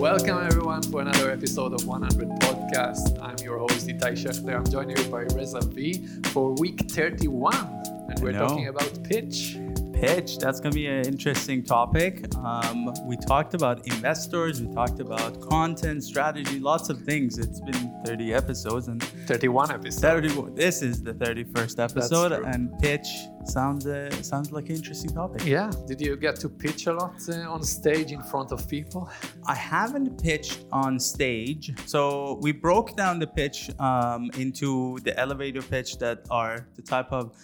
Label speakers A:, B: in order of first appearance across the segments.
A: Welcome everyone for another episode of 100 Podcast. I'm your host Itai Shechter. I'm joined here by Reza V for week 31, and we're talking about pitch.
B: Pitch. That's going to be an interesting topic. Um, we talked about investors, we talked about content, strategy, lots of things. It's been 30 episodes and
A: 31 episodes.
B: 30, this is the 31st episode and pitch sounds uh, sounds like an interesting topic.
A: Yeah. Did you get to pitch a lot uh, on stage in front of people?
B: I haven't pitched on stage. So we broke down the pitch um, into the elevator pitch that are the type of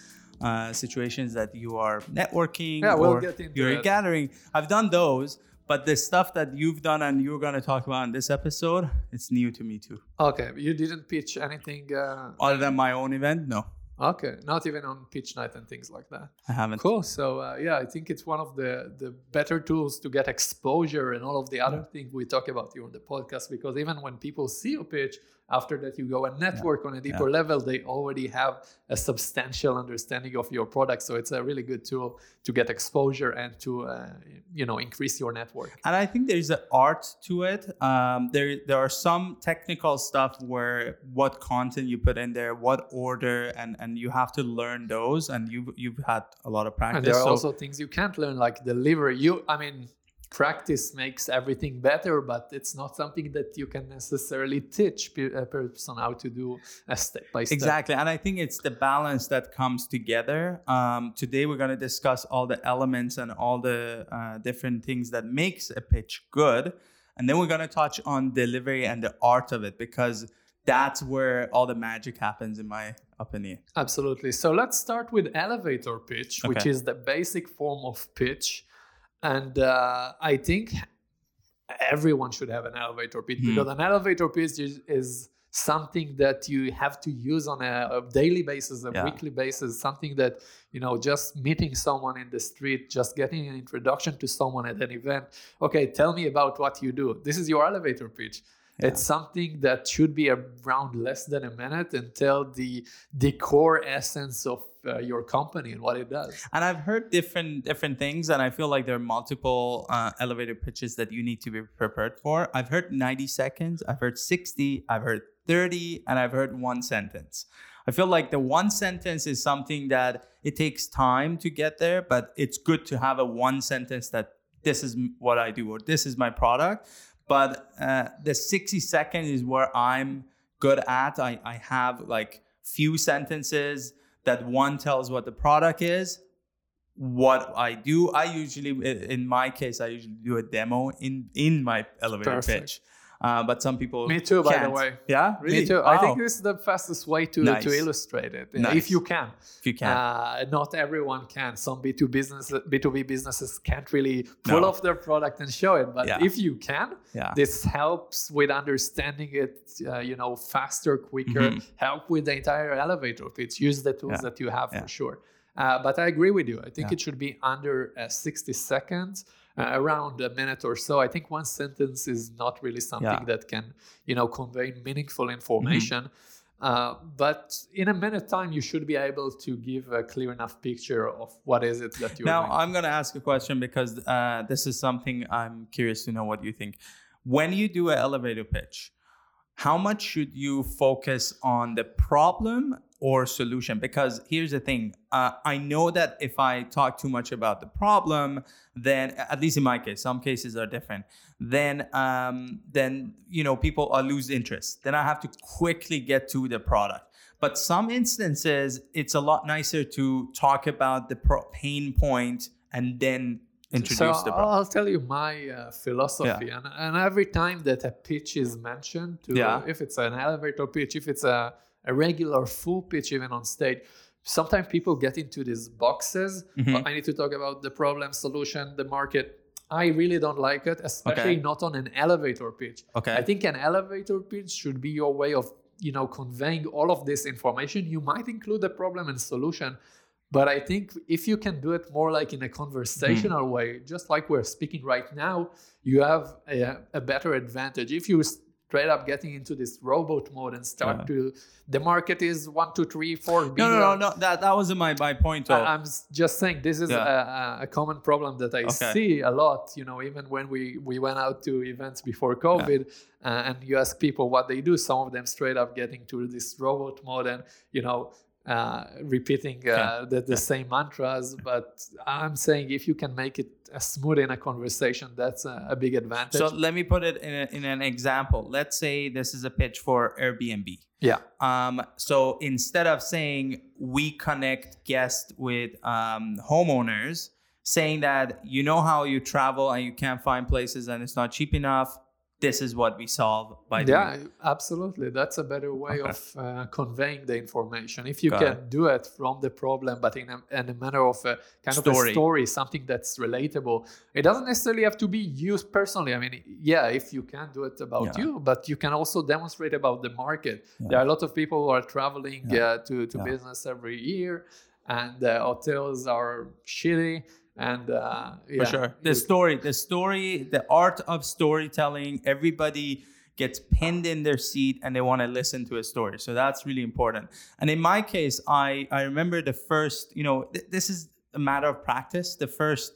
B: uh, situations that you are networking
A: Yeah, we'll
B: or you're
A: it.
B: gathering. I've done those, but the stuff that you've done and you're going to talk about in this episode, it's new to me too.
A: Okay. You didn't pitch anything. Uh,
B: Other than my own event, no,
A: okay. Not even on pitch night and things like that.
B: I haven't.
A: Cool. So uh, yeah, I think it's one of the the better tools to get exposure and all of the other things we talk about here on the podcast. Because even when people see you pitch, after that you go and network on a deeper level, they already have a substantial understanding of your product. So it's a really good tool to get exposure and to uh, you know increase your network.
B: And I think there's an art to it. Um, there, there are some technical stuff where what content you put in there, what order, and and you have to learn those. And you've you've had a lot of practice.
A: And there are
B: so-
A: also things you can't learn, like delivery. You, I mean, practice makes everything better, but it's not something that you can necessarily teach a person how to do a step by step.
B: Exactly. And I think it's the balance that comes together. Um, today, we're going to discuss all the elements and all the uh, different things that makes a pitch good. And then we're going to touch on delivery and the art of it because that's where all the magic happens, in my opinion.
A: Absolutely. So let's start with elevator pitch, which is the basic form of pitch. And uh, I think everyone should have an elevator pitch
B: Hmm.
A: because an elevator pitch is, is something that you have to use on a, a daily basis, a
B: Yeah.
A: weekly basis, something that, you know, just meeting someone in the street, just getting an introduction to someone at an event. Okay, tell me about what you do. This is your elevator pitch. It's something that should be around less than a minute and tell the the core essence of uh, your company and what it does.
B: And I've heard different different things, and I feel like there are multiple uh, elevator pitches that you need to be prepared for. I've heard 90 seconds, I've heard 60, I've heard 30, and I've heard one sentence. I feel like the one sentence is something that it takes time to get there, but it's good to have a one sentence that this is what I do or this is my product. But uh, the 60 second is where I'm good at. I, I have like few sentences that one tells what the product is, what I do. I usually, in my case, I usually do a demo in in my elevator
A: Perfect.
B: pitch. Uh, but some people
A: Me too, by the
B: can't.
A: way.
B: Yeah, really.
A: Me too. I think this is the fastest way to,
B: Nice.
A: to illustrate it,
B: Nice.
A: if you can.
B: if you can.
A: Uh, not everyone can. Some B2 business, B2B businesses can't really pull
B: No.
A: off their product and show it. But
B: Yeah.
A: if you can,
B: yeah.
A: this helps with understanding it, uh, you know, faster, quicker.
B: Mhm.
A: Help with the entire elevator pitch. Use the tools
B: Yeah.
A: that you have for sure. Uh, but I agree with you. I think it should be under uh, 60 seconds, uh, around a minute or so. I think one sentence is not really something
B: Yeah. Mm-hmm.
A: that can, you know, convey meaningful information. Uh, but in a minute time, you should be able to give a clear enough picture of what is it that you're
B: Now,
A: doing.
B: I'm going to ask a question because uh, this is something I'm curious to know what you think. When you do an elevator pitch, how much should you focus on the problem or solution? Because here's the thing uh, I know that if I talk too much about the problem, then at least in my case, some cases are different. Then, um, then you know, people uh, lose interest. Then I have to quickly get to the product. But some instances, it's a lot nicer to talk about the pro- pain point and then introduce
A: so
B: the product.
A: I'll tell you my uh, philosophy, and, and every time that a pitch is mentioned, to,
B: Yeah.
A: if it's an elevator pitch, if it's a, a regular full pitch, even on stage, sometimes people get into these boxes.
B: Mhm.
A: I need to talk about the problem, solution, the market. I really don't like it, especially
B: Okay.
A: not on an elevator pitch.
B: Okay.
A: I think an elevator pitch should be your way of, you know, conveying all of this information. You might include the problem and solution, but I think if you can do it more like in a conversational
B: Hmm.
A: way, just like we're speaking right now, you have a, a better advantage. If you straight up getting into this robot mode and start
B: Yeah.
A: to the market is one two three four
B: No, no, no, no. That that wasn't my my point.
A: I- I'm just saying this is
B: Yeah.
A: a, a common problem that I
B: Okay.
A: see a lot. You know, even when we we went out to events before COVID, uh, and you ask people what they do, some of them straight up getting to this robot mode and you know. Uh, repeating uh,
B: Yeah.
A: the, the same mantras, but I'm saying if you can make it a smooth in a conversation, that's a, a big advantage.
B: So let me put it in, a, in an example. Let's say this is a pitch for Airbnb.
A: yeah,
B: Um, so instead of saying we connect guests with um, homeowners, saying that you know how you travel and you can't find places and it's not cheap enough, this is what we solve by doing.
A: yeah, absolutely. That's a better way
B: Okay.
A: of uh, conveying the information. If you
B: Got
A: can
B: it.
A: do it from the problem, but in a, in a manner of a kind of
B: Story.
A: a story, something that's relatable. It doesn't necessarily have to be used personally. I mean, yeah, if you can do it about
B: Yeah.
A: you, but you can also demonstrate about the market.
B: Yeah.
A: There are a lot of people who are traveling
B: Yeah.
A: uh, to, to business every year, and the hotels are shitty. And uh, yeah,
B: for sure. The story, the story, the art of storytelling, everybody gets pinned in their seat and they want to listen to a story. So that's really important. And in my case, I I remember the first, you know, th- this is a matter of practice. The first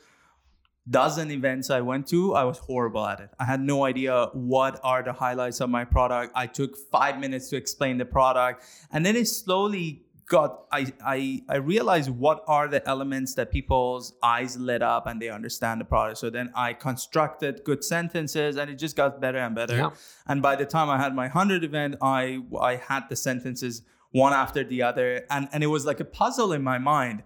B: dozen events I went to, I was horrible at it. I had no idea what are the highlights of my product. I took five minutes to explain the product, and then it slowly got. I I I realized what are the elements that people's eyes lit up and they understand the product. So then I constructed good sentences, and it just got better and better.
A: Yeah.
B: And by the time I had my hundred event, I I had the sentences one after the other, and and it was like a puzzle in my mind.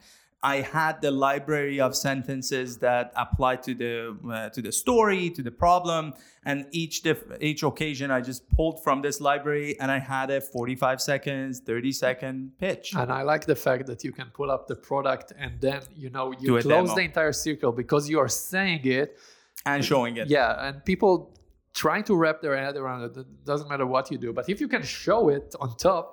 B: I had the library of sentences that apply to the uh, to the story, to the problem, and each diff- each occasion I just pulled from this library, and I had a 45 seconds, 30 second pitch.
A: And I like the fact that you can pull up the product and then you know you close the entire circle because you are saying it.
B: and showing it.
A: Yeah, and people trying to wrap their head around it. It doesn't matter what you do, but if you can show it on top,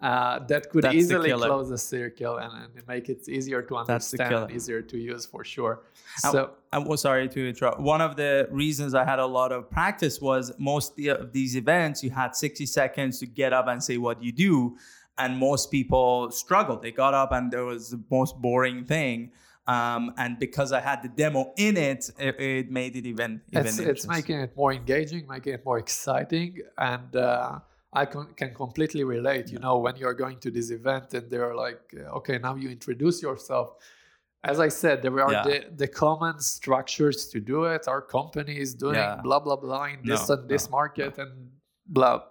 A: uh, that could
B: That's
A: easily
B: killer.
A: close the circle and, and make it easier to understand, and easier to use for sure. So
B: I'm sorry to interrupt. One of the reasons I had a lot of practice was most of these events, you had 60 seconds to get up and say what you do. And most people struggled. They got up and there was the most boring thing. Um, and because I had the demo in it, it, it made it even, even
A: it's, it's making it more engaging, making it more exciting, and uh, I can, can completely relate. You know, when you're going to this event and they're like, uh, okay, now you introduce yourself. As I said, there are
B: Yeah.
A: the, the common structures to do it. Our company is doing
B: Yeah.
A: blah blah blah in this
B: No,
A: and this
B: no,
A: market and blah.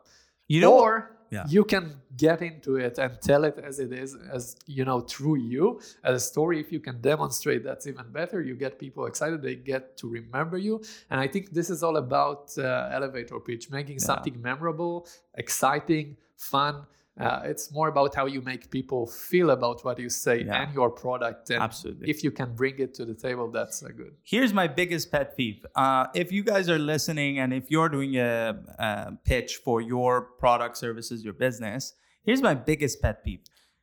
B: You know,
A: or
B: Yeah.
A: you can get into it and tell it as it is, as you know, through you as a story. If you can demonstrate, that's even better. You get people excited; they get to remember you. And I think this is all about uh, elevator pitch, making something memorable, exciting, fun. Uh, it's more about how you make people feel about what you say
B: Yeah.
A: and your product. And
B: Absolutely.
A: if you can bring it to the table, that's uh, good.
B: Here's my biggest pet peeve. Uh, if you guys are listening and if you're doing a, a pitch for your product, services, your business, here's my biggest pet peeve.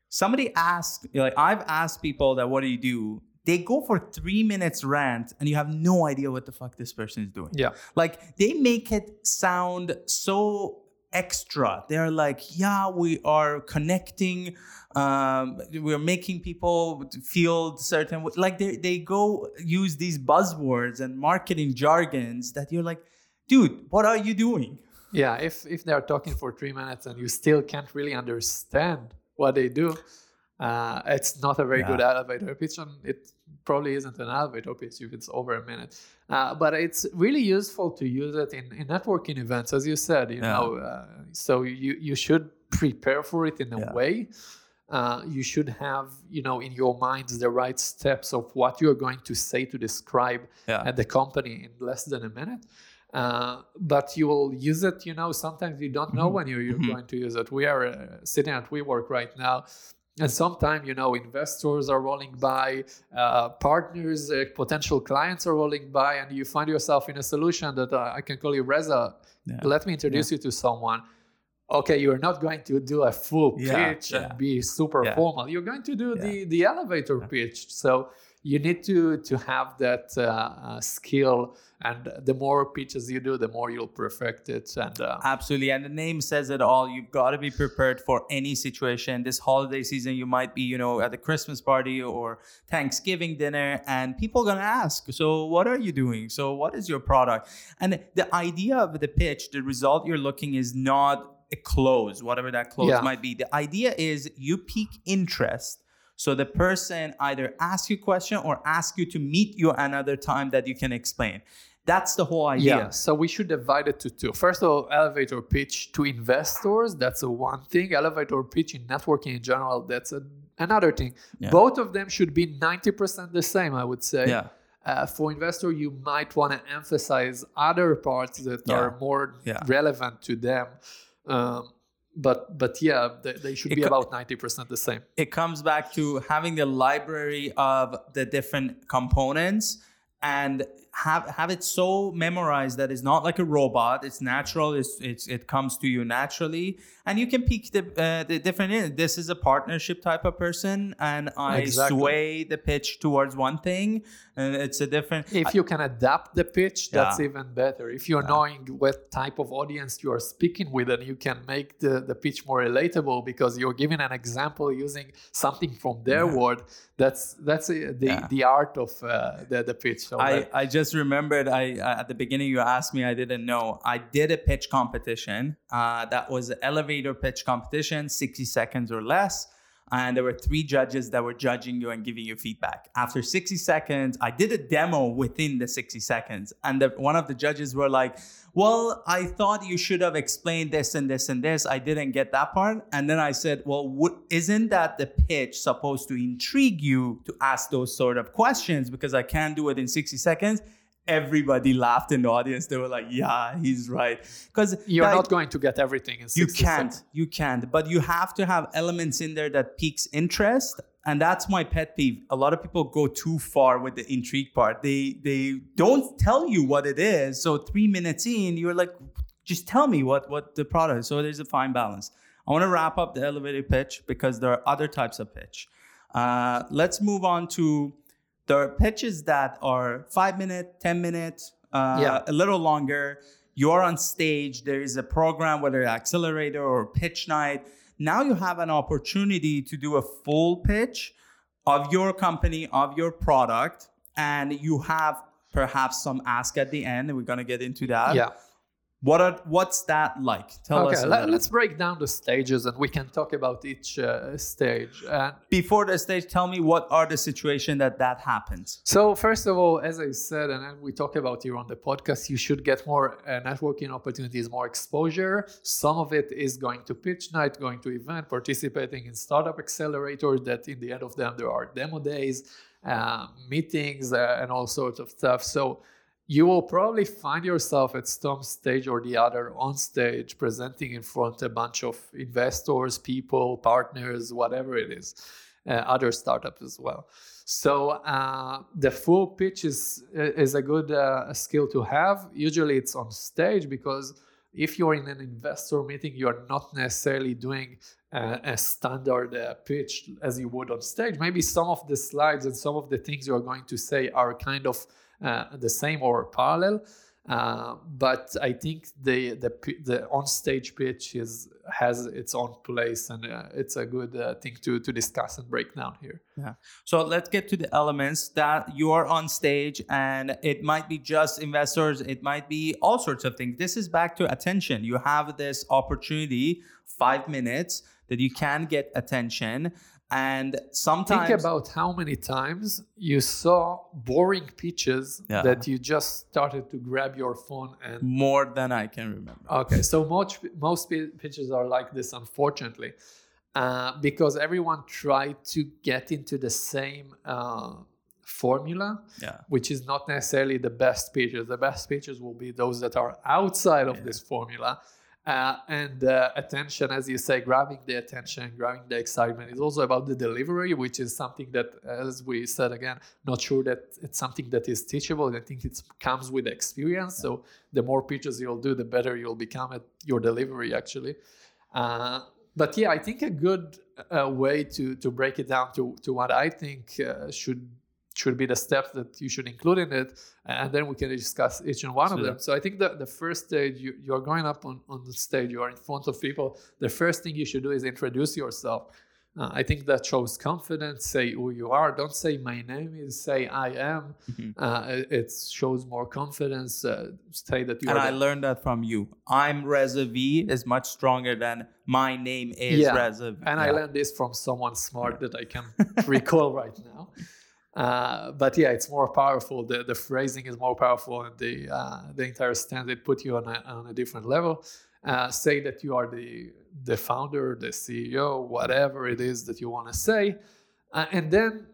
B: Somebody asks, like I've asked people that what do you do? They go for three minutes rant and you have no idea what the fuck this person is doing.
A: Yeah.
B: Like they make it sound so extra. They're like, yeah, we are connecting. Um, we're making people feel certain. Like they they go use these buzzwords and marketing jargons that you're like, dude, what are you doing?
A: Yeah, if if they're talking for three minutes and you still can't really understand what they do, uh, it's not a very good elevator pitch, and it probably isn't an elevator pitch if it's over a minute. Uh, but it's really useful to use it in, in networking events, as you said. You
B: Yeah.
A: know, uh, so you you should prepare for it in a
B: Yeah.
A: way. Uh, you should have, you know, in your mind the right steps of what you're going to say to describe
B: Yeah.
A: at the company in less than a minute. Uh, but you will use it, you know, sometimes you don't know
B: Mhm.
A: when you're, you're
B: Mhm.
A: going to use it. We are uh, sitting at WeWork right now, and sometimes, you know, investors are rolling by, uh, partners, uh, potential clients are rolling by, and you find yourself in a solution that uh, I can call you Reza.
B: Yeah.
A: Let me introduce you to someone. Okay, you're not going to do a full
B: Yeah,
A: pitch
B: yeah.
A: and be super
B: Yeah.
A: formal. You're going to do
B: Yeah.
A: the the elevator pitch. So you need to to have that uh, uh, skill and the more pitches you do the more you'll perfect it and uh,
B: absolutely and the name says it all. You've got to be prepared for any situation. This holiday season you might be you know at a christmas party or thanksgiving dinner and people are going to ask so what are you doing? So what is your product? And the idea of the pitch the result you're looking is not a close whatever that close yeah. might be. The idea is you pique interest so the person either asks you a question or asks you to meet you another time that you can explain. That's the whole idea.
A: Yeah. So we should divide it to two. First of all, elevator pitch to investors. That's a one thing. Elevator pitch in networking in general. That's a, another thing. Yeah. Both of them should be 90% the same, I would say.
B: Yeah.
A: Uh, for investor, you might want to emphasize other parts that yeah. are more yeah. relevant to them. Um, but but yeah they, they should it be co- about 90% the same.
B: it comes back to having the library of the different components and have have it so memorized that it's not like a robot. It's natural. It's, it's it comes to you naturally, and you can pick the uh, the different. This is a partnership type of person, and I exactly. sway the pitch towards one thing, and it's a different.
A: If you can adapt the pitch, that's yeah. even better. If you're yeah. knowing what type of audience you are speaking with, and you can make the the pitch more relatable because you're giving an example using something from their yeah. world. That's that's uh, the the art of uh, the the pitch.
B: So I I just just remembered I uh, at the beginning you asked me I didn't know. I did a pitch competition. Uh, that was an elevator pitch competition, 60 seconds or less. And there were three judges that were judging you and giving you feedback. After 60 seconds, I did a demo within the 60 seconds. And the, one of the judges were like, well, I thought you should have explained this and this and this. I didn't get that part. And then I said, well, isn't that the pitch supposed to intrigue you to ask those sort of questions because I can't do it in 60 seconds? Everybody laughed in the audience. They were like, "Yeah, he's right." Because
A: you're like, not going to get everything in.
B: You can't. Seconds. You can't. But you have to have elements in there that piques interest, and that's my pet peeve. A lot of people go too far with the intrigue part. They they don't tell you what it is. So three minutes in, you're like, just tell me what what the product. is. So there's a fine balance. I want to wrap up the elevator pitch because there are other types of pitch. Uh, let's move on to there are pitches that are five minute, 10 minutes, uh, yeah. a little longer. You're on stage. There is a program, whether accelerator or pitch night. Now you have an opportunity to do a full pitch of your company, of your product, and you have perhaps some ask at the end. And we're going to get into that.
A: Yeah.
B: What are, what's that like?
A: Tell okay, us. Let, us break down the stages and we can talk about each uh, stage. And
B: Before the stage, tell me what are the situation that that happens.
A: So first of all, as I said, and we talk about here on the podcast, you should get more uh, networking opportunities, more exposure. Some of it is going to pitch night, going to event, participating in startup accelerators. That in the end of them there are demo days, uh, meetings, uh, and all sorts of stuff. So you will probably find yourself at some stage or the other on stage presenting in front a bunch of investors people partners whatever it is uh, other startups as well. So uh, the full pitch is is a good uh, skill to have. Usually it's on stage because if you're in an investor meeting you're not necessarily doing a standard uh, pitch as you would on stage. Maybe some of the slides and some of the things you're going to say are kind of uh, the same or parallel. Uh, but I think the the the on-stage pitch is has its own place, and uh, it's a good uh, thing to to discuss and break down here.
B: Yeah. So let's get to the elements that you are on stage, and it might be just investors, it might be all sorts of things. This is back to attention. You have this opportunity, five minutes, that you can get attention. And sometimes
A: think about how many times you saw boring pitches yeah. that you just started to grab your phone and
B: more than I can remember.
A: Okay, so most most pitches are like this, unfortunately, uh, because everyone tried to get into the same. Uh, formula,
B: yeah.
A: which is not necessarily the best pitches. The best pitches will be those that are outside of yeah. this formula uh, and uh, attention, as you say, grabbing the attention, grabbing the excitement is also about the delivery, which is something that, as we said again, not sure that it's something that is teachable. I think it comes with experience. So the more pitches you'll do, the better you'll become at your delivery, actually. Uh, but yeah, I think a good uh, way to to break it down to to what I think uh, should should be the steps that you should include in it and then we can discuss each and one so of them so i think that the first stage you, you're going up on, on the stage you are in front of people the first thing you should do is introduce yourself uh, I think that shows confidence. Say who you are. Don't say my name is. Say I am. Mm-hmm. Uh, it, shows more confidence. Uh, say that you.
B: And
A: I
B: the- learned that from you. I'm Reza V is much stronger than my name is yeah. Reza
A: V. And yeah. I learned this from someone smart yeah. that I can recall right now. Uh, but yeah, it's more powerful. The the phrasing is more powerful, and the uh, the entire stand it put you on a, on a different level. Uh, say that you are the the founder, the CEO, whatever it is that you want to say, uh, and then,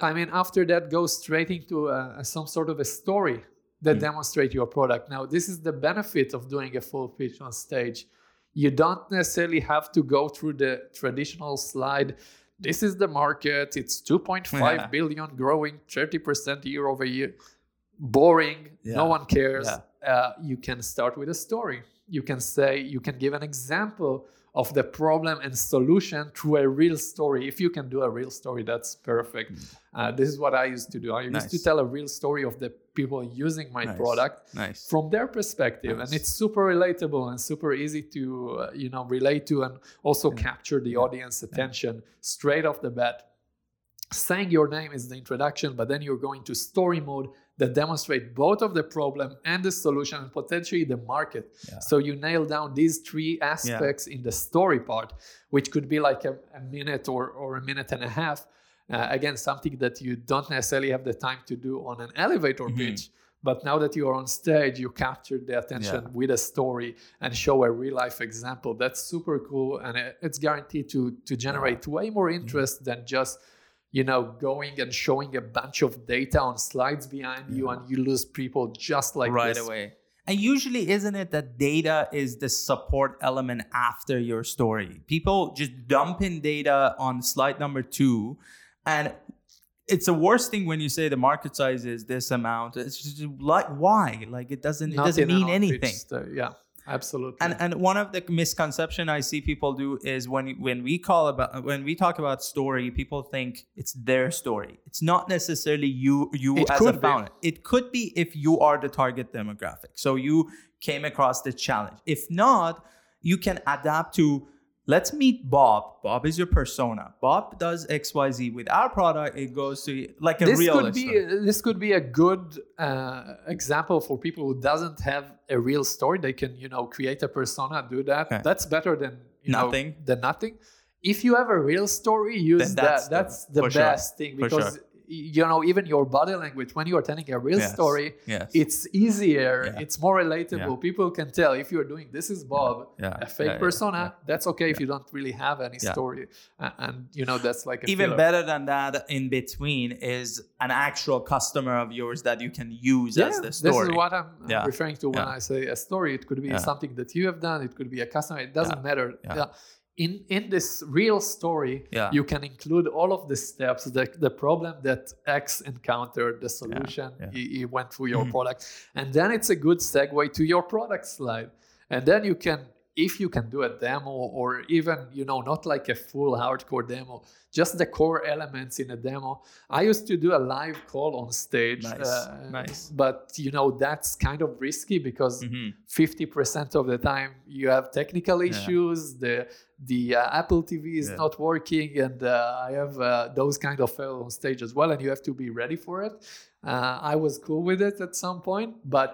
A: I mean, after that, go straight into uh, some sort of a story that mm. demonstrate your product. Now, this is the benefit of doing a full pitch on stage. You don't necessarily have to go through the traditional slide. This is the market. It's 2.5 yeah. billion, growing 30% year over year. Boring. Yeah. No one cares. Yeah. Uh, you can start with a story you can say you can give an example of the problem and solution through a real story if you can do a real story that's perfect mm. uh, this is what i used to do i nice. used to tell a real story of the people using my
B: nice.
A: product
B: nice.
A: from their perspective nice. and it's super relatable and super easy to uh, you know relate to and also yeah. capture the yeah. audience attention yeah. straight off the bat saying your name is the introduction but then you're going to story mode that demonstrate both of the problem and the solution and potentially the market. Yeah. So you nail down these three aspects yeah. in the story part, which could be like a, a minute or, or a minute and a half. Uh, again, something that you don't necessarily have the time to do on an elevator mm-hmm. pitch. But now that you are on stage, you capture the attention yeah. with a story and show a real life example. That's super cool, and it's guaranteed to to generate way more interest mm-hmm. than just you know, going and showing a bunch of data on slides behind yeah. you and you lose people just like
B: right
A: this.
B: away. And usually, isn't it that data is the support element after your story? People just dump in data on slide number two, and it's the worst thing when you say the market size is this amount. It's just like why? Like it doesn't. Not it doesn't mean anything.
A: Uh, yeah absolutely.
B: And and one of the misconception i see people do is when when we call about when we talk about story people think it's their story. It's not necessarily you you it as a founder be. it could be if you are the target demographic. So you came across the challenge. If not you can adapt to let's meet Bob. Bob is your persona. Bob does XYZ. With our product, it goes to like a
A: this
B: real
A: could be this could be a good uh, example for people who doesn't have a real story. They can, you know, create a persona, do that. Okay. That's better than
B: nothing.
A: Know, than nothing. If you have a real story, use that's that. That's the, the best sure. thing because you know even your body language when you are telling a real
B: yes.
A: story
B: yes.
A: it's easier yeah. it's more relatable. Yeah. people can tell if you're doing this is bob
B: yeah.
A: a fake persona that's okay if you don't really have any story. And you know that's like
B: even filler. better than that in between is an actual customer of yours that you can use as the story
A: this is what i'm referring to when i say a story. It could be something that you have done it could be a customer it doesn't matter. Yeah in in this real story
B: yeah.
A: you can include all of the steps the, the problem that x encountered the solution yeah, yeah. He, he, went through your mm-hmm. product and then it's a good segue to your product slide and then you can if you can do a demo or even you know not like a full hardcore demo just the core elements in a demo i used to do a live call on stage
B: nice, uh, nice.
A: but you know that's kind of risky because mm-hmm. 50% of the time you have technical issues yeah. the the uh, apple tv is yeah. not working and uh, i have uh, those kind of fail on stage as well and you have to be ready for it uh, i was cool with it at some point but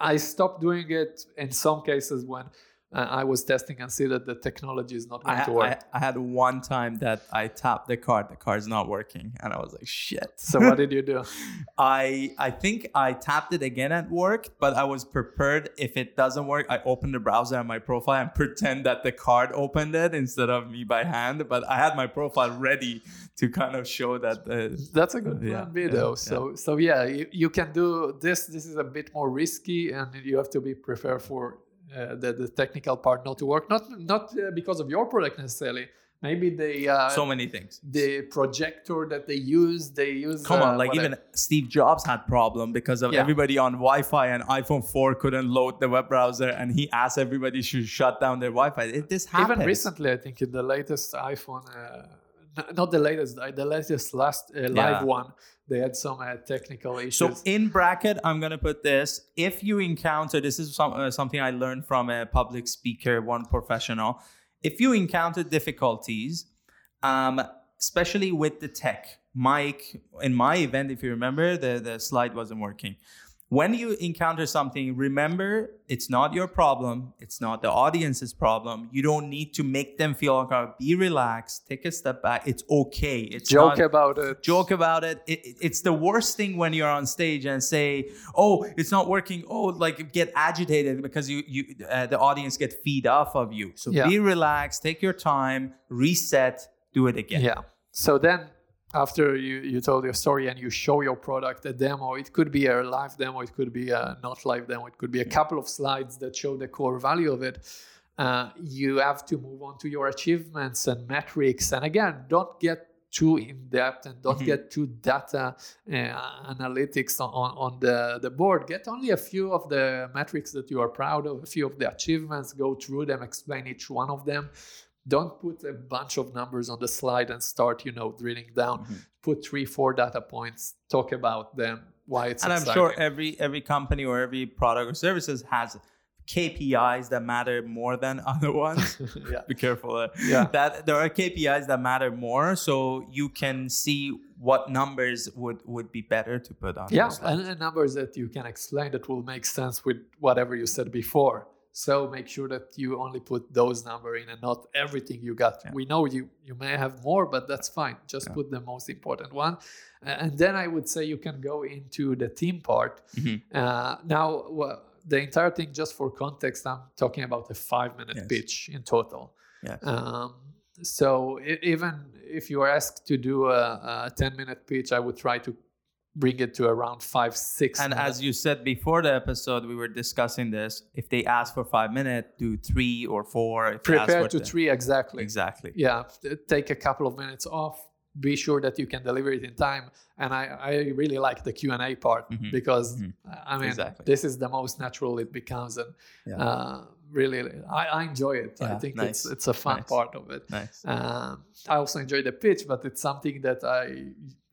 A: i stopped doing it in some cases when I was testing and see that the technology is not going
B: I,
A: to work.
B: I, I, had one time that I tapped the card, the card's not working, and I was like, shit.
A: So what did you do?
B: I I think I tapped it again at work, but I was prepared. If it doesn't work, I open the browser and my profile and pretend that the card opened it instead of me by hand. But I had my profile ready to kind of show that. Uh,
A: That's a good plan B though. Yeah, so yeah. so yeah, you, you can do this. This is a bit more risky, and you have to be prepared for uh, the, the technical part not to work not not uh, because of your product necessarily maybe the uh,
B: so many things
A: the projector that they use they use
B: come on uh, like whatever. even steve jobs had problem because of yeah. everybody on wi-fi and iphone 4 couldn't load the web browser and he asked everybody to shut down their wi-fi it, this happens
A: even recently i think in the latest iphone uh, not the latest, the latest last uh, live one. They had some uh, technical issues.
B: So in bracket, I'm gonna put this. If you encounter, this is some, uh, something I learned from a public speaker, one professional. If you encounter difficulties, um, especially with the tech, mic in my event, if you remember, the the slide wasn't working when you encounter something, remember it's not your problem. It's not the audience's problem. You don't need to make them feel okay. Be relaxed. Take a step back. It's okay. It's
A: joke
B: not,
A: about it.
B: Joke about it. It, it. It's the worst thing when you're on stage and say, "Oh, it's not working." Oh, like get agitated because you you uh, the audience get feed off of you. So
A: Yeah.
B: be relaxed. Take your time. Reset. Do it again.
A: Yeah. So then after you, you told your story and you show your product a demo, it could be a live demo, it could be a not live demo, it could be a couple of slides that show the core value of it. Uh, you have to move on to your achievements and metrics. And again, don't get too in depth and don't
B: Mhm.
A: get too data uh, analytics on, on, on the, the board. Get only a few of the metrics that you are proud of, a few of the achievements, go through them, explain each one of them don't put a bunch of numbers on the slide and start you know drilling down
B: Mhm.
A: put three four data points talk about them why it's
B: and I'm sure every every company or every product or services has KPIs that matter more than other ones.
A: yeah
B: Be careful. uh,
A: Yeah.
B: That there are KPIs that matter more, so you can see what numbers would would be better to put on.
A: yeah and, and numbers that you can explain that will make sense with whatever you said before so make sure that you only put those number in and not everything you got
B: Yeah.
A: we know you you may have more but that's fine just
B: Yeah.
A: put the most important one and then i would say you can go into the team part
B: Mhm.
A: Uh, now, well, the entire thing, just for context, I'm talking about a five minute
B: Yes.
A: pitch in total.
B: Yes.
A: Um, so even if you are asked to do a, a 10 minute pitch, I would try to bring it to around five, six.
B: And
A: minutes.
B: as you said before the episode, we were discussing this. If they ask for five minutes, do three or four. If
A: prepare to three exactly.
B: Exactly.
A: Yeah, take a couple of minutes off. Be sure that you can deliver it in time. And I, I really like the Q and A part
B: Mhm.
A: because
B: Mhm.
A: I mean
B: Exactly.
A: this is the most natural it becomes, and
B: Yeah.
A: uh, really I, I enjoy it. I think
B: nice.
A: it's it's a fun
B: Nice.
A: part of it.
B: Nice.
A: Um, I also enjoy the pitch, but it's something that I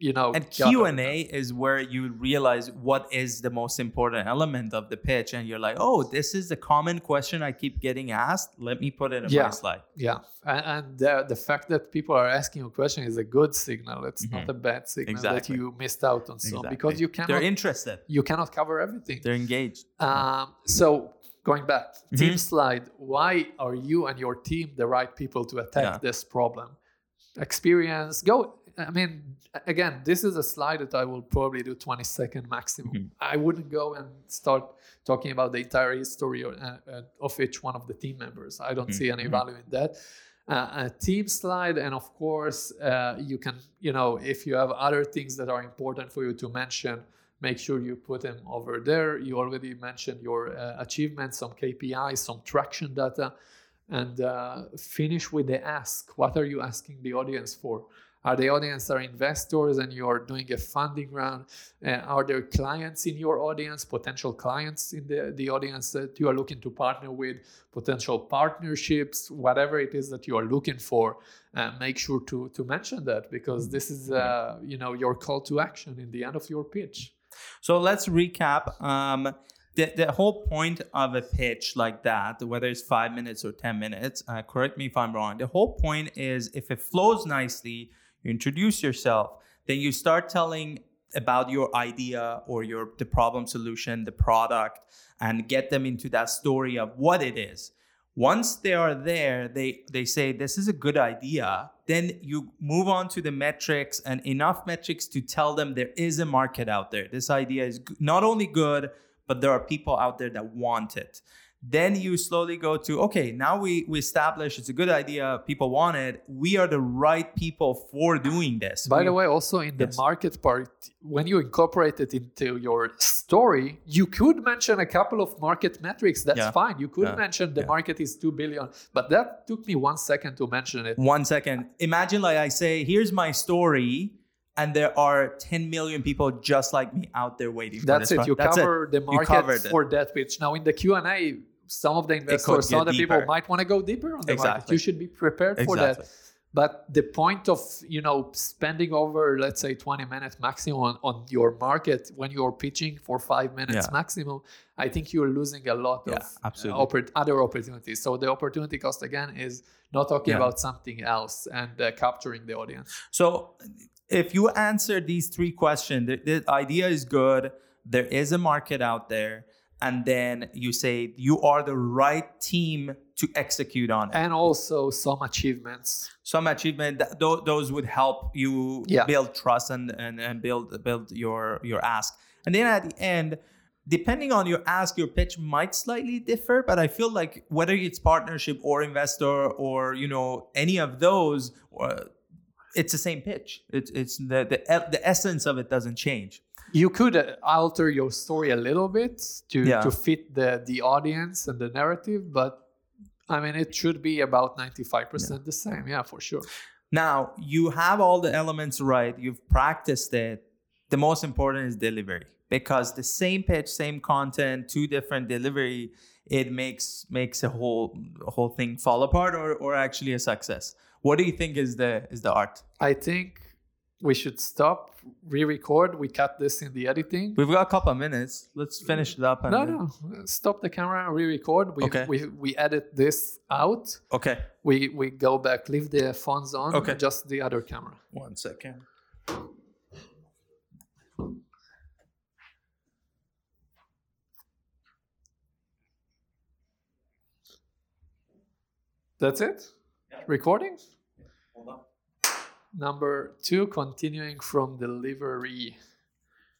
A: you know
B: and
A: q&a
B: is where you realize what is the most important element of the pitch, and you're like, "Oh, this is a common question I keep getting asked. Let me put it in
A: Yeah.
B: my slide."
A: Yeah, and, and the, the fact that people are asking you a question is a good signal. It's not
B: Mhm.
A: a bad signal that you missed out on some because
B: you
A: you
B: They're interested.
A: you cannot cover everything.
B: They're engaged.
A: Um, so going back, team
B: Mhm.
A: slide. Why are you and your team the right people to attack
B: Yeah.
A: this problem? Experience. Go. I mean, again, this is a slide that I will probably do 20 second maximum.
B: Mhm.
A: I wouldn't go and start talking about the entire history or, uh, uh, of each one of the team members. I don't see any
B: Mhm.
A: value in that. Uh, a team slide, and of course, uh, you can, you know, if you have other things that are important for you to mention, make sure you put them over there. You already mentioned your uh, achievements, some KPIs, some traction data, and uh, finish with the ask. What are you asking the audience for? Are the audience are investors and you are doing a funding round? Uh, are there clients in your audience, potential clients in the, the audience that you are looking to partner with, potential partnerships, whatever it is that you are looking for? Uh, make sure to to mention that because this is uh, you know your call to action in the end of your pitch.
B: So let's recap. Um, the, the whole point of a pitch like that, whether it's five minutes or 10 minutes, uh, correct me if I'm wrong. The whole point is if it flows nicely, you introduce yourself, then you start telling about your idea or your the problem solution, the product, and get them into that story of what it is. Once they are there, they they say this is a good idea. Then you move on to the metrics and enough metrics to tell them there is a market out there. This idea is not only good, but there are people out there that want it. Then you slowly go to okay, now we we establish it's a good idea, people want it. We are the right people for doing this.
A: By
B: We-
A: the way, also in the market part, when you incorporate it into your story, you could mention a couple of market metrics. That's
B: Yeah.
A: fine. You could
B: Yeah.
A: mention the
B: Yeah.
A: market is two billion, but that took me one second to mention it.
B: One second. Imagine like I say, here's my story, and there are 10 million people just like me out there waiting for
A: That's
B: this.
A: it. You
B: That's
A: cover the market for that pitch. Now in the Q and A, some of the investors, some of the people might want to go deeper on the market. You should be prepared for that. But the point of you know spending over let's say 20 minutes maximum on, on your market when you're pitching for five minutes
B: Yeah.
A: maximum i think you're losing a lot
B: Yeah,
A: of uh, oppor- other opportunities so the opportunity cost again is not talking
B: Yeah.
A: about something else and uh, capturing the audience
B: So, if you answer these three questions, the, the idea is good. There is a market out there, and then you say you are the right team to execute on it.
A: and also some achievements
B: Some achievement th- tho- those would help you
A: Yeah.
B: build trust and, and and build build your your ask. And then at the end, depending on your ask, your pitch might slightly differ. But I feel like whether it's partnership or investor or you know any of those. Uh, it's the same pitch. It's it's the the the essence of it doesn't change.
A: You could uh, alter your story a little bit to,
B: Yeah.
A: to fit the the audience and the narrative but i mean it should be about 95% the same yeah for sure
B: Now you have all the elements right. You've practiced it. The most important is delivery because the same pitch, same content, two different delivery, it makes makes a whole a whole thing fall apart or or actually a success. What do you think is the is the art?
A: i think we should stop re-record we cut this in the editing
B: We've got a couple of minutes. Let's finish it up. And
A: no
B: then-
A: no stop the camera re-record we,
B: Okay.
A: we we edit this out
B: Okay.
A: we we go back leave the phones on
B: Okay.
A: just the other camera
B: One second.
A: that's it recording
B: Hold on.
A: Number two continuing from delivery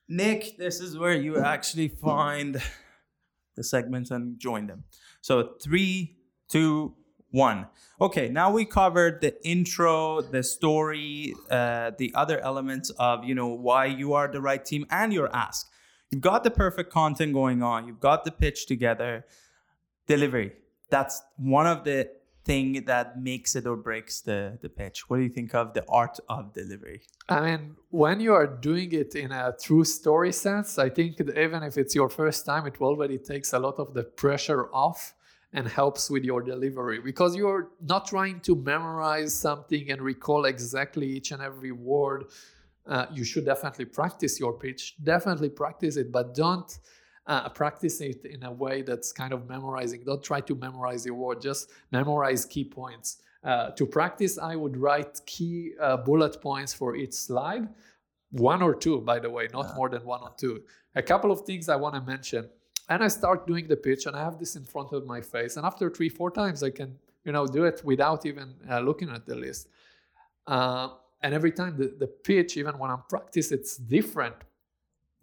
B: Nick, this is where you actually find the segments and join them. So three, two, one. Okay, now we covered the intro, the story, uh, the other elements of you know why you are the right team and your ask. You've got the perfect content going on. You've got the pitch together. Delivery. That's one of the thing that makes it or breaks the the pitch. What do you think of the art of delivery?
A: I mean, when you are doing it in a true story sense, I think even if it's your first time, it already takes a lot of the pressure off and helps with your delivery because you're not trying to memorize something and recall exactly each and every word. Uh, you should definitely practice your pitch, definitely practice it, but don't uh, practice it in a way that's kind of memorizing. Don't try to memorize your word, just memorize key points. Uh, to practice, I would write key uh, bullet points for each slide, one or two, by the way, not more than one or two. A couple of things I want to mention. And I start doing the pitch, and I have this in front of my face. And after three, four times, I can, you know, do it without even uh, looking at the list. Uh, and every time the, the pitch, even when I'm practice, it's different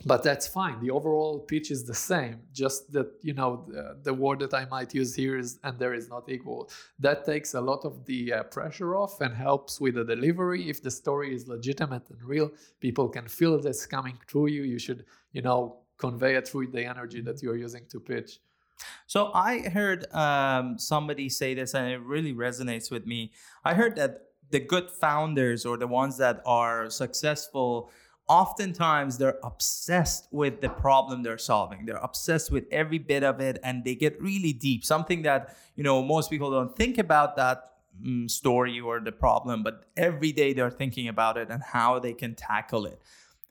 A: but that's fine. The overall pitch is the same just that you know the, the word that i might use here is and there is not equal. That takes a lot of the uh, pressure off and helps with the delivery. If the story is legitimate and real people can feel this coming through you. You should you know convey it through the energy that you're using to pitch.
B: So I heard um, somebody say this, and it really resonates with me. I heard that the good founders or the ones that are successful, oftentimes they're obsessed with the problem they're solving. They're obsessed with every bit of it, and they get really deep. Something that you know most people don't think about that mm, story or the problem, but every day they're thinking about it and how they can tackle it.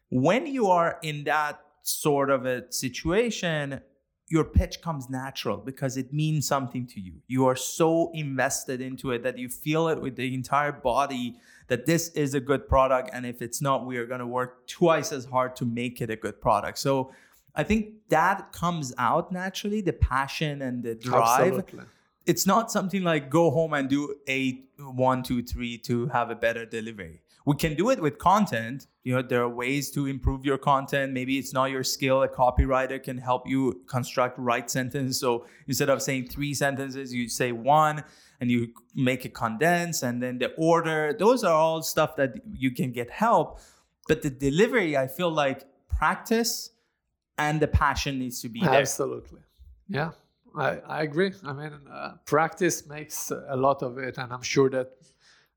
B: When you are in that sort of a situation, your pitch comes natural because it means something to you. You are so invested into it that you feel it with the entire body that this is a good product. And if it's not, we are going to work twice as hard to make it a good product. So I think that comes out naturally the passion and the drive.
A: Absolutely.
B: It's not something like go home and do a one, two, three to have a better delivery. We can do it with content. You know, there are ways to improve your content. Maybe it's not your skill. A copywriter can help you construct right sentence. So instead of saying three sentences, you say one and you make it condense and then the order. Those are all stuff that you can get help. But the delivery, I feel like practice and the passion needs to be there.
A: Absolutely. Yeah, I, I agree. I mean, uh, practice makes a lot of it, and I'm sure that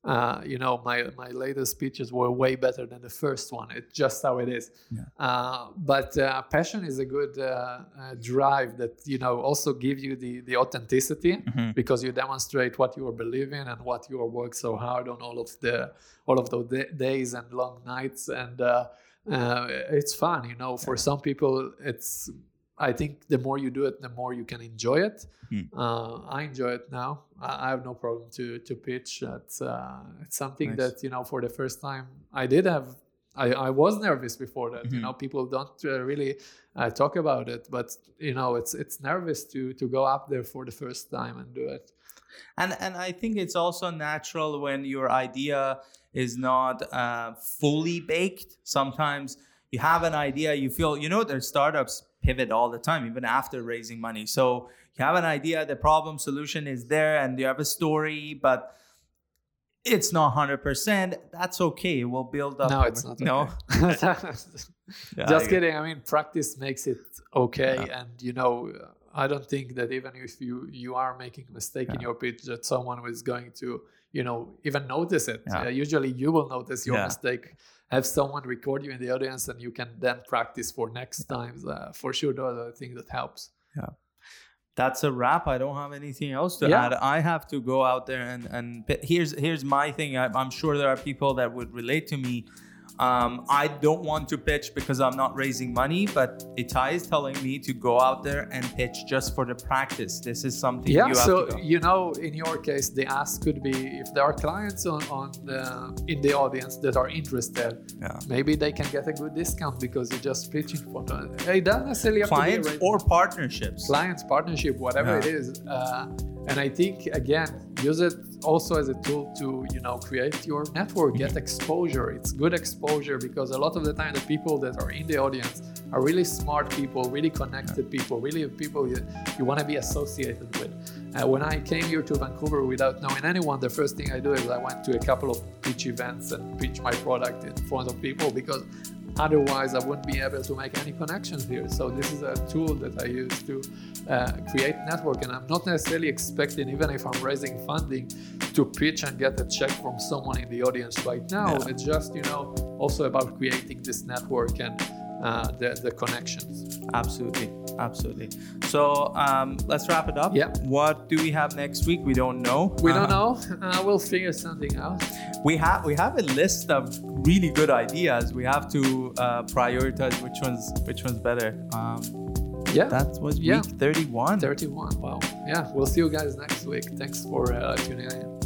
A: uh, you know, my my latest speeches were way better than the first one. It's just how it is.
B: Yeah.
A: Uh, but uh, passion is a good uh, uh, drive that you know also give you the the authenticity
B: Mhm.
A: because you demonstrate what you are believing and what you are work so hard on all of the all of those da- days and long nights and uh, uh, it's fun. You know, for some people, it's I think the more you do it, the more you can enjoy it.
B: Hmm.
A: Uh, I enjoy it now. I, I have no problem to to pitch. It's uh, it's something
B: Nice.
A: that you know for the first time I did have. I, I was nervous before that. You
B: Mhm.
A: know, people don't uh, really uh, talk about it, but you know, it's it's nervous to to go up there for the first time and do it.
B: and and I think it's also natural when your idea is not uh, fully baked. Sometimes you have an idea, you feel you know there's startups pivot all the time, even after raising money. So you have an idea, the problem solution is there, and you have a story, but it's not hundred percent. That's okay. We'll build up.
A: no, it's not.
B: No,
A: okay.
B: Yeah,
A: just kidding. I mean, practice makes it okay,
B: Yeah.
A: and you know, I don't think that even if you you are making a mistake in your pitch, that someone is going to you know even notice it.
B: Yeah.
A: Uh, usually, you will notice your
B: Yeah.
A: mistake. Have someone record you in the audience, and you can then practice for next times. Uh, for sure, those are the things that helps.
B: yeah that's a wrap. I don't have anything else to
A: Yeah.
B: add. I have to go out there and and here's here's my thing. I, I'm sure there are people that would relate to me. Um, I don't want to pitch because I'm not raising money, but Itai is telling me to go out there and pitch just for the practice. This is something
A: yeah
B: you have
A: so you know in your case the ask could be if there are clients on, on the, in the audience that are interested
B: Yeah.
A: maybe they can get a good discount because you're just pitching for them it doesn't necessarily have
B: Clients
A: to be
B: or partnerships.
A: clients partnership whatever
B: Yeah.
A: it is uh, and i think again use it also as a tool to you know create your network get exposure. It's good exposure because a lot of the time the people that are in the audience are really smart people really connected people really people you, you want to be associated with. Uh, when i came here to vancouver without knowing anyone the first thing i do is i went to a couple of pitch events and pitch my product in front of people because otherwise i wouldn't be able to make any connections here so this is a tool that i use to uh, create network and i'm not necessarily expecting even if i'm raising funding to pitch and get a check from someone in the audience right now
B: Yeah.
A: it's just you know also about creating this network and uh, the, the connections
B: Absolutely, absolutely. So um, let's wrap it up.
A: Yeah.
B: What do we have next week? We don't know.
A: we don't
B: Uh,
A: know uh, we'll figure something out
B: we have we have a list of really good ideas. We have to uh, prioritize which ones which one's better. Um,
A: yeah
B: that was
A: Yeah.
B: week thirty one.
A: 31 wow yeah we'll see you guys next week thanks for uh, tuning in